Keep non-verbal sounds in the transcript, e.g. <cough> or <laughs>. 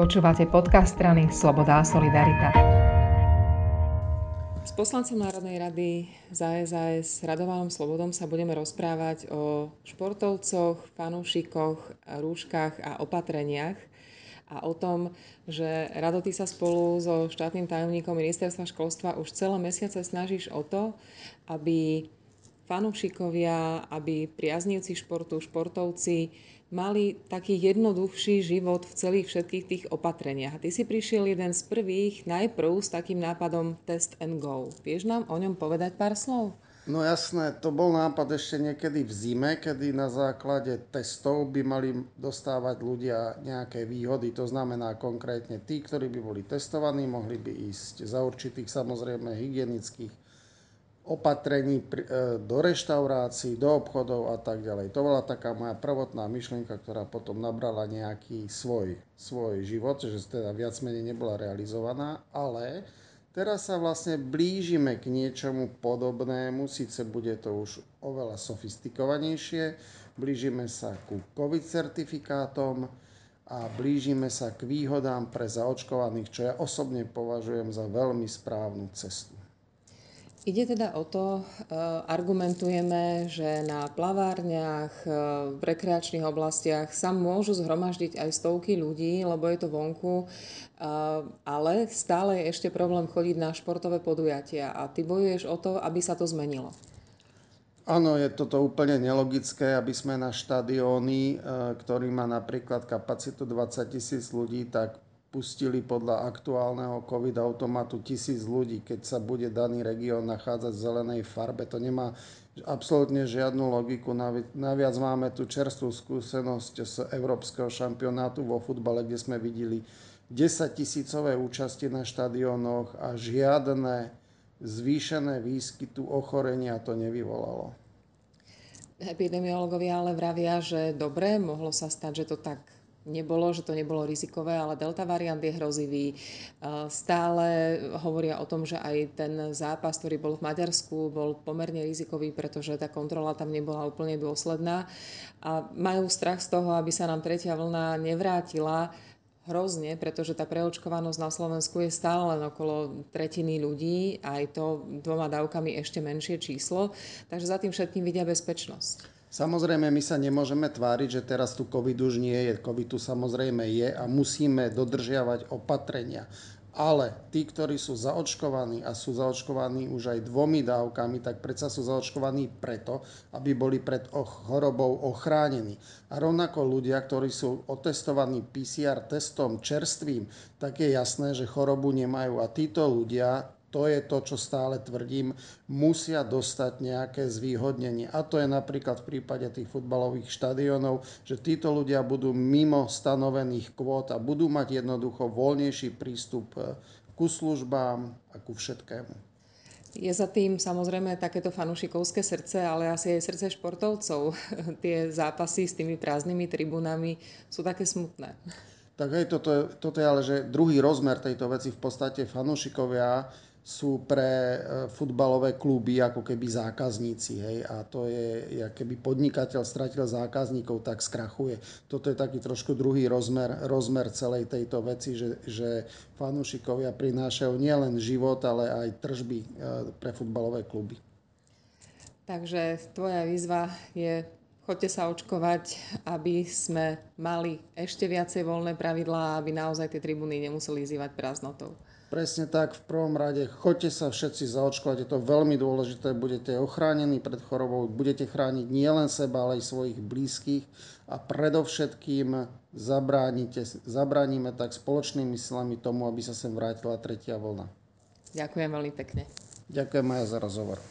Počúvate podcast strany Sloboda a Solidarita. S poslancom Národnej rady za SAS Radovanom Slobodom sa budeme rozprávať o športovcoch, fanúšikoch, rúškach a opatreniach a o tom, že Rado, ty sa spolu so štátnym tajomníkom ministerstva školstva už celé mesiace snažíš o to, aby fanúšikovia, aby priaznivci športu, športovci mali taký jednoduchší život v celých všetkých tých opatreniach. A ty si prišiel jeden z prvých najprv s takým nápadom Test and Go. Vieš nám o ňom povedať pár slov? No jasné, to bol nápad ešte niekedy v zime, kedy na základe testov by mali dostávať ľudia nejaké výhody. To znamená konkrétne tí, ktorí by boli testovaní, mohli by ísť za určitých samozrejme hygienických opatrení e, do reštaurácií, do obchodov a tak ďalej. To bola taká moja prvotná myšlienka, ktorá potom nabrala nejaký svoj, svoj život, že teda viac menej nebola realizovaná, ale teraz sa vlastne blížime k niečomu podobnému, síce bude to už oveľa sofistikovanejšie, blížime sa ku COVID certifikátom a blížime sa k výhodám pre zaočkovaných, čo ja osobne považujem za veľmi správnu cestu. Ide teda o to, eh, argumentujeme, že na plavárniach, eh, v rekreačných oblastiach sa môžu zhromaždiť aj stovky ľudí, lebo je to vonku, eh, ale stále je ešte problém chodiť na športové podujatia a ty bojuješ o to, aby sa to zmenilo. Áno, je toto úplne nelogické, aby sme na štadióny, ktorý má napríklad kapacitu 20 tisíc ľudí, tak pustili podľa aktuálneho COVID automatu tisíc ľudí, keď sa bude daný región nachádzať v zelenej farbe. To nemá absolútne žiadnu logiku. Naviac máme tu čerstvú skúsenosť z Európskeho šampionátu vo futbale, kde sme videli 10 tisícové účasti na štadiónoch a žiadne zvýšené výskytu ochorenia to nevyvolalo. Epidemiológovia ale vravia, že dobre, mohlo sa stať, že to tak nebolo, že to nebolo rizikové, ale delta variant je hrozivý. Stále hovoria o tom, že aj ten zápas, ktorý bol v Maďarsku, bol pomerne rizikový, pretože tá kontrola tam nebola úplne dôsledná. A majú strach z toho, aby sa nám tretia vlna nevrátila hrozne, pretože tá preočkovanosť na Slovensku je stále len okolo tretiny ľudí, aj to dvoma dávkami ešte menšie číslo. Takže za tým všetkým vidia bezpečnosť. Samozrejme, my sa nemôžeme tváriť, že teraz tu COVID už nie je. COVID tu samozrejme je a musíme dodržiavať opatrenia. Ale tí, ktorí sú zaočkovaní a sú zaočkovaní už aj dvomi dávkami, tak predsa sú zaočkovaní preto, aby boli pred chorobou ochránení. A rovnako ľudia, ktorí sú otestovaní PCR testom čerstvým, tak je jasné, že chorobu nemajú. A títo ľudia to je to, čo stále tvrdím, musia dostať nejaké zvýhodnenie. A to je napríklad v prípade tých futbalových štadionov, že títo ľudia budú mimo stanovených kvót a budú mať jednoducho voľnejší prístup eh, ku službám a ku všetkému. Je za tým samozrejme takéto fanušikovské srdce, ale asi aj srdce športovcov. <laughs> Tie zápasy s tými prázdnymi tribunami sú také smutné. Tak aj toto, toto je ale, že druhý rozmer tejto veci v podstate fanúšikovia sú pre e, futbalové kluby ako keby zákazníci. Hej? A to je, keby podnikateľ stratil zákazníkov, tak skrachuje. Toto je taký trošku druhý rozmer, rozmer celej tejto veci, že, že fanúšikovia prinášajú nielen život, ale aj tržby e, pre futbalové kluby. Takže tvoja výzva je choďte sa očkovať, aby sme mali ešte viacej voľné pravidlá, aby naozaj tie tribúny nemuseli zývať prázdnotou. Presne tak, v prvom rade choďte sa všetci zaočkovať, je to veľmi dôležité, budete ochránení pred chorobou, budete chrániť nielen seba, ale aj svojich blízkych a predovšetkým zabránime tak spoločnými silami tomu, aby sa sem vrátila tretia vlna. Ďakujem veľmi pekne. Ďakujem aj za rozhovor.